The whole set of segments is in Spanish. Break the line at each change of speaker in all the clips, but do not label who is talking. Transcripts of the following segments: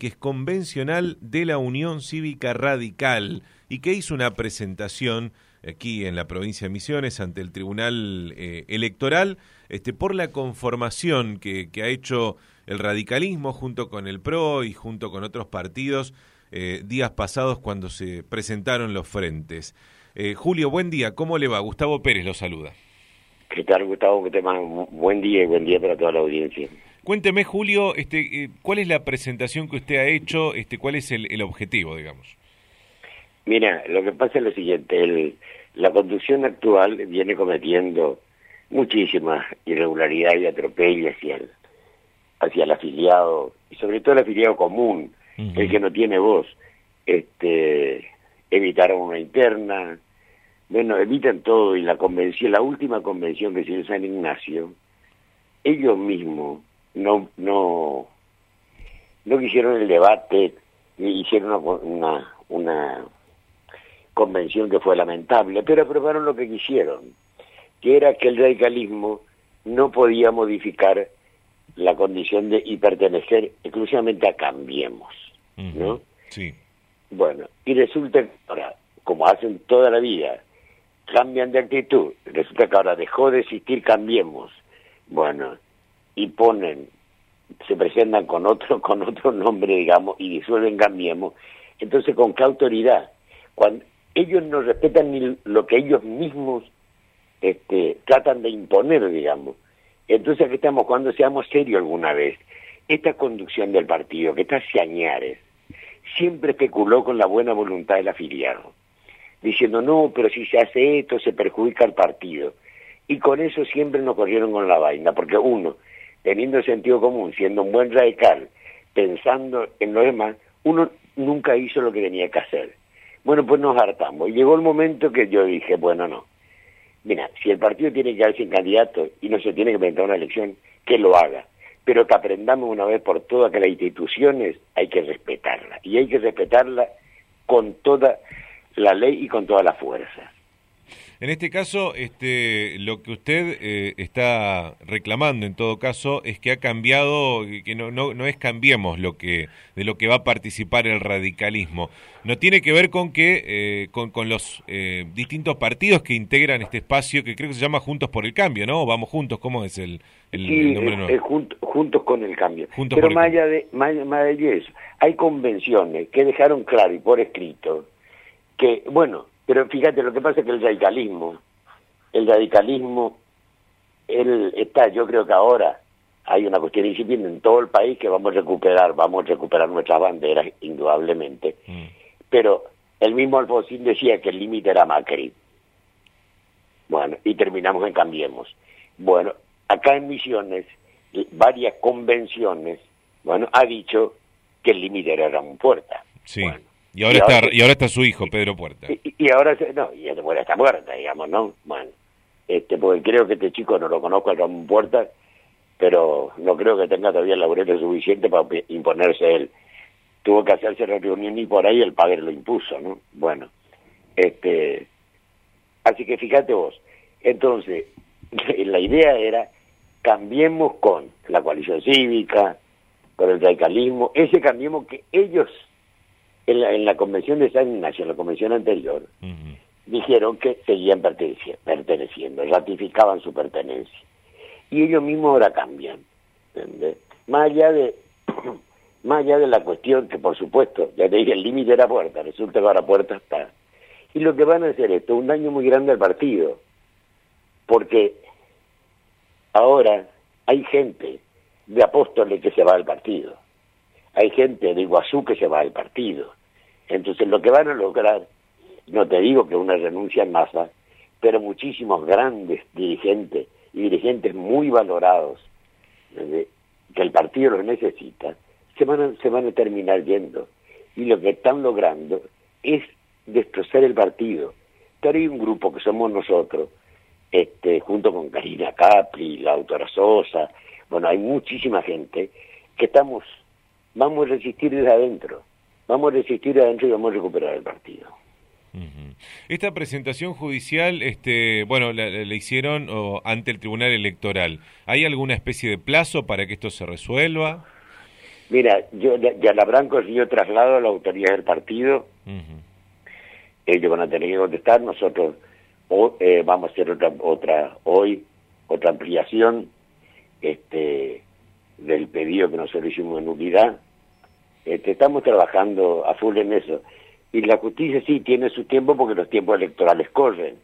que es convencional de la Unión Cívica Radical y que hizo una presentación aquí en la provincia de Misiones ante el Tribunal eh, Electoral este, por la conformación que, ha hecho el radicalismo junto con el PRO y junto con otros partidos eh, días pasados cuando se presentaron los frentes. Eh, Julio, buen día, ¿cómo le va? Gustavo Pérez lo saluda.
¿Qué tal, Gustavo? ¿Qué te Buen día y buen día para toda la audiencia.
Cuénteme, Julio, este, ¿cuál es la presentación que usted ha hecho? Este, ¿Cuál es el, el objetivo, digamos?
Mira, lo que pasa es lo siguiente, el, la conducción actual viene cometiendo muchísimas irregularidades y atropellos hacia el, hacia el afiliado, y sobre todo el afiliado común, el que no tiene voz. Este, evitaron una interna, bueno, evitan todo, y la convención, la última convención que se hizo en San Ignacio, ellos mismos no, no, no quisieron el debate, hicieron una, una convención que fue lamentable, pero aprobaron lo que quisieron, que era que el radicalismo no podía modificar la condición de y pertenecer exclusivamente a Cambiemos, ¿no?
Sí.
Bueno, y resulta que ahora, como hacen toda la vida, cambian de actitud, resulta que ahora dejó de existir Cambiemos, bueno, y ponen, se presentan con otro, con otro nombre, digamos, y disuelven Cambiemos, entonces con qué autoridad, cuando ellos no respetan ni lo que ellos mismos este, tratan de imponer, digamos. Entonces aquí estamos, cuando seamos serios alguna vez, esta conducción del partido, que está hacia añares, siempre especuló con la buena voluntad del afiliado, diciendo, no, pero si se hace esto, se perjudica al partido. Y con eso siempre nos corrieron con la vaina, porque uno, teniendo sentido común, siendo un buen radical, pensando en lo demás, uno nunca hizo lo que tenía que hacer. Bueno, pues nos hartamos. Y llegó el momento que yo dije, bueno, no. Mira, si el partido tiene que quedar sin candidato y no se tiene que inventar una elección, que lo haga. Pero que aprendamos una vez por todas que las instituciones hay que respetarla. Y hay que respetarla con toda la ley y con toda la fuerza.
En este caso, este, lo que usted eh, está reclamando, en todo caso, es que ha cambiado, que no, no, no es cambiemos lo que de lo que va a participar el radicalismo. No tiene que ver con que eh, con, con, los eh, distintos partidos que integran este espacio que creo que se llama Juntos por el Cambio, ¿no? Vamos juntos, ¿cómo es el, el, nombre
nuevo? juntos con el Cambio. Pero más allá, de, más, más allá de eso, hay convenciones que dejaron claro y por escrito que, bueno, pero fíjate, lo que pasa es que el radicalismo, el radicalismo, él está, yo creo que ahora hay una cuestión incipiente en todo el país que vamos a recuperar, vamos a recuperar nuestras banderas, indudablemente. Mm. Pero el mismo Alfonsín decía que el límite era Macri. Bueno, y terminamos en Cambiemos. Bueno, acá en Misiones, varias convenciones, bueno, ha dicho que el límite era Ramón Puerta.
Sí. Y ahora, está, y ahora está su hijo, Pedro Puerta.
Y, ahora, no, y está muerta, digamos, ¿no? Bueno, este, porque creo que este chico no lo conozco a Ramón Puerta, pero no creo que tenga todavía el laboratorio suficiente para imponerse él. Tuvo que hacerse la reunión y por ahí el padre lo impuso, ¿no? Bueno, este, así que fíjate vos, entonces, la idea era, cambiemos con la coalición cívica, con el radicalismo, ese cambiemos que ellos en la, convención de San Ignacio, en la convención anterior, dijeron que seguían perteneciendo, ratificaban su pertenencia. Y ellos mismos ahora cambian. Más allá de más allá de la cuestión que por supuesto, ya te dije, el límite era puerta, resulta que ahora puerta está. Y lo que van a hacer esto, un daño muy grande al partido, porque ahora hay gente de Apóstoles que se va al partido, hay gente de Iguazú que se va al partido, entonces lo que van a lograr, no te digo que una renuncia en masa, pero muchísimos grandes dirigentes y dirigentes muy valorados, que el partido los necesita, se van, a, se van a terminar yendo. Y lo que están logrando es destrozar el partido. Pero hay un grupo que somos nosotros, este, junto con Karina Capri, la autora Sosa, bueno, hay muchísima gente que estamos, vamos a resistir desde adentro vamos a resistir adentro y vamos a recuperar el partido.
Esta presentación judicial, este, bueno, la, hicieron ante el Tribunal Electoral. ¿Hay alguna especie de plazo para que esto se resuelva?
Mira, yo ya la Branco yo traslado a la autoridad del partido. Ellos van a tener que contestar. Nosotros eh, vamos a hacer otra, otra hoy, otra ampliación este, del pedido que nosotros hicimos en unidad. Este, estamos trabajando a full en eso. Y la justicia sí tiene su tiempo porque los tiempos electorales corren.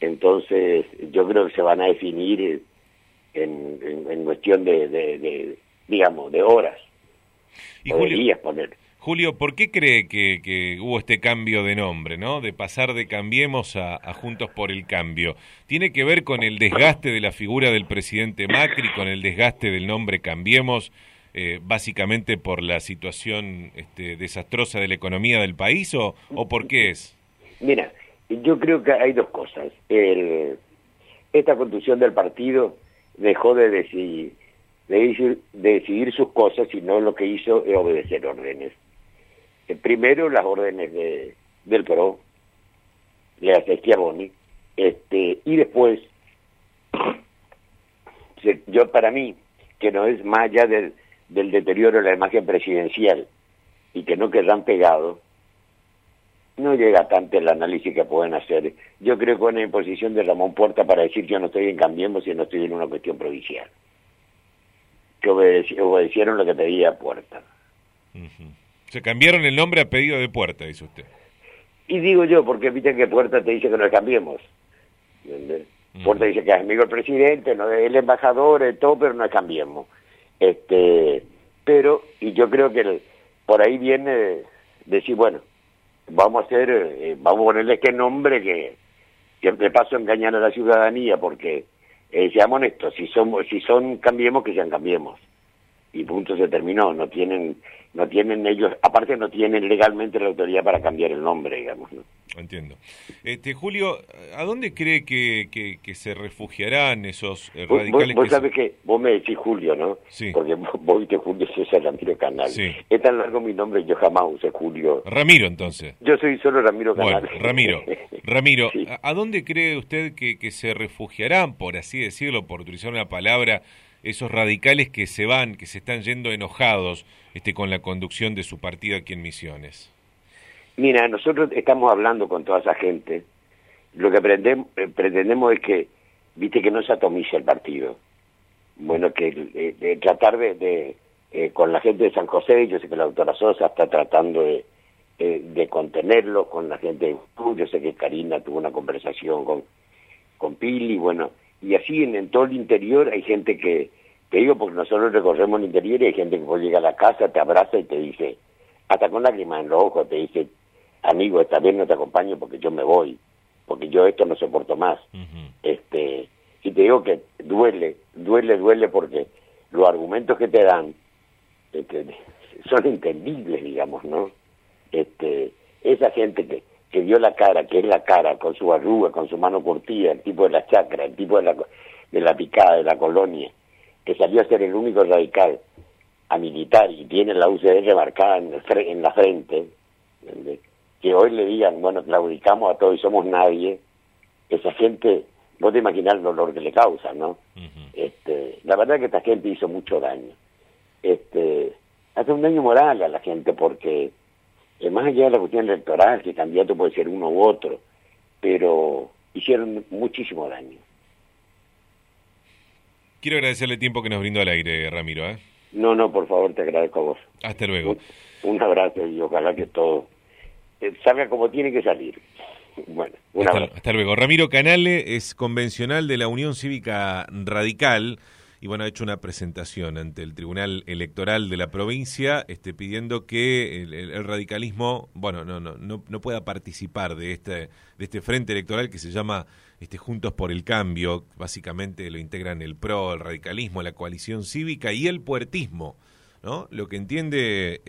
Entonces, yo creo que se van a definir en, en, cuestión de, de, digamos, de horas.
Y Julio, Julio, ¿por qué cree que, hubo este cambio de nombre, ¿no? De pasar de Cambiemos a, Juntos por el Cambio. ¿Tiene que ver con el desgaste de la figura del presidente Macri, con el desgaste del nombre Cambiemos, eh, básicamente por la situación este, desastrosa de la economía del país o, o por qué es?
Mira, yo creo que hay dos cosas. esta constitución del partido dejó de decidir de decidir, sus cosas, sino lo que hizo es obedecer órdenes. Eh, primero las órdenes de, del PRO, de la Schiavoni, este, y después, yo para mí, que no es más allá del, del deterioro de la imagen presidencial y que no quedan pegados, no llega tanto el análisis que pueden hacer. Yo creo que una imposición de Ramón Puerta para decir yo no estoy en Cambiemos y no estoy en una cuestión provincial que obedecieron lo que pedía Puerta.
Se cambiaron el nombre a pedido de Puerta, dice usted.
Y digo yo, porque viste que Puerta te dice que no cambiemos. Puerta dice que es amigo del presidente, no el embajador, todo, pero no cambiemos. Este, pero, y yo creo que por ahí viene decir, bueno, vamos a hacer, eh, vamos a ponerle este nombre que, de paso engañar a la ciudadanía, porque eh, seamos honestos, si son, si son cambiemos, que sean cambiemos. Y punto se terminó, no tienen, no tienen ellos, aparte no tienen legalmente la autoridad para cambiar el nombre, digamos. ¿no?
Entiendo. Este, Julio, ¿a dónde cree que, que, se refugiarán esos eh, radicales?
Vos, sabés que vos me decís Julio, ¿no?
Sí.
Porque vos viste Julio César Ramiro Canal.
Sí.
Es tan largo mi nombre, yo jamás usé Julio.
Ramiro, entonces.
Yo soy solo Ramiro Canal.
Bueno, Ramiro. Ramiro, ¿a dónde cree usted que, que se refugiarán, por así decirlo, por utilizar una palabra, esos radicales que se van, que se están yendo enojados este, con la conducción de su partido aquí en Misiones?
Mira, nosotros estamos hablando con toda esa gente. Lo que eh, pretendemos es que, viste, que no se atomice el partido. Bueno, que eh, tratar de, eh, con la gente de San José, yo sé que la doctora Sosa está tratando de, de contenerlo, con la gente de yo sé que Karina tuvo una conversación con, con Pili, bueno, y así en, todo el interior hay gente que, te digo porque nosotros recorremos el interior y hay gente que llega a la casa, te abraza y te dice, hasta con lágrimas en los ojos, te dice, amigo, esta vez no te acompaño porque yo me voy, porque yo esto no soporto más. este Y te digo que duele, duele, duele porque los argumentos que te dan este, son entendibles, digamos, ¿no? Este, esa gente que, que dio la cara, que es la cara, con su arruga, con su mano curtida, el tipo de la chacra, el tipo de la, de la picada, de la colonia, que salió a ser el único radical a militar y tiene la UCR marcada en, en la frente, que hoy le digan, bueno, claudicamos a todos y somos nadie, esa gente, vos te imaginas el dolor que le causa, ¿no? este, la verdad que esta gente hizo mucho daño. Este, hace un daño moral a la gente porque más allá de la cuestión electoral, que candidato puede ser uno u otro, pero hicieron muchísimo daño.
Quiero agradecerle el tiempo que nos brindó al aire, Ramiro. ¿eh?
No, no, por favor, te agradezco a vos.
Hasta luego.
Un, abrazo y ojalá que todo eh, salga como tiene que salir. Bueno, un
hasta, hasta luego. Ramiro Canale es convencional de la Unión Cívica Radical y bueno, ha hecho una presentación ante el Tribunal Electoral de la provincia este, pidiendo que el, radicalismo, bueno, no, no, no, no, pueda participar de este, de este frente electoral que se llama este, Juntos por el Cambio, básicamente lo integran el PRO, el radicalismo, la coalición cívica y el puertismo, ¿no? Lo que entiende...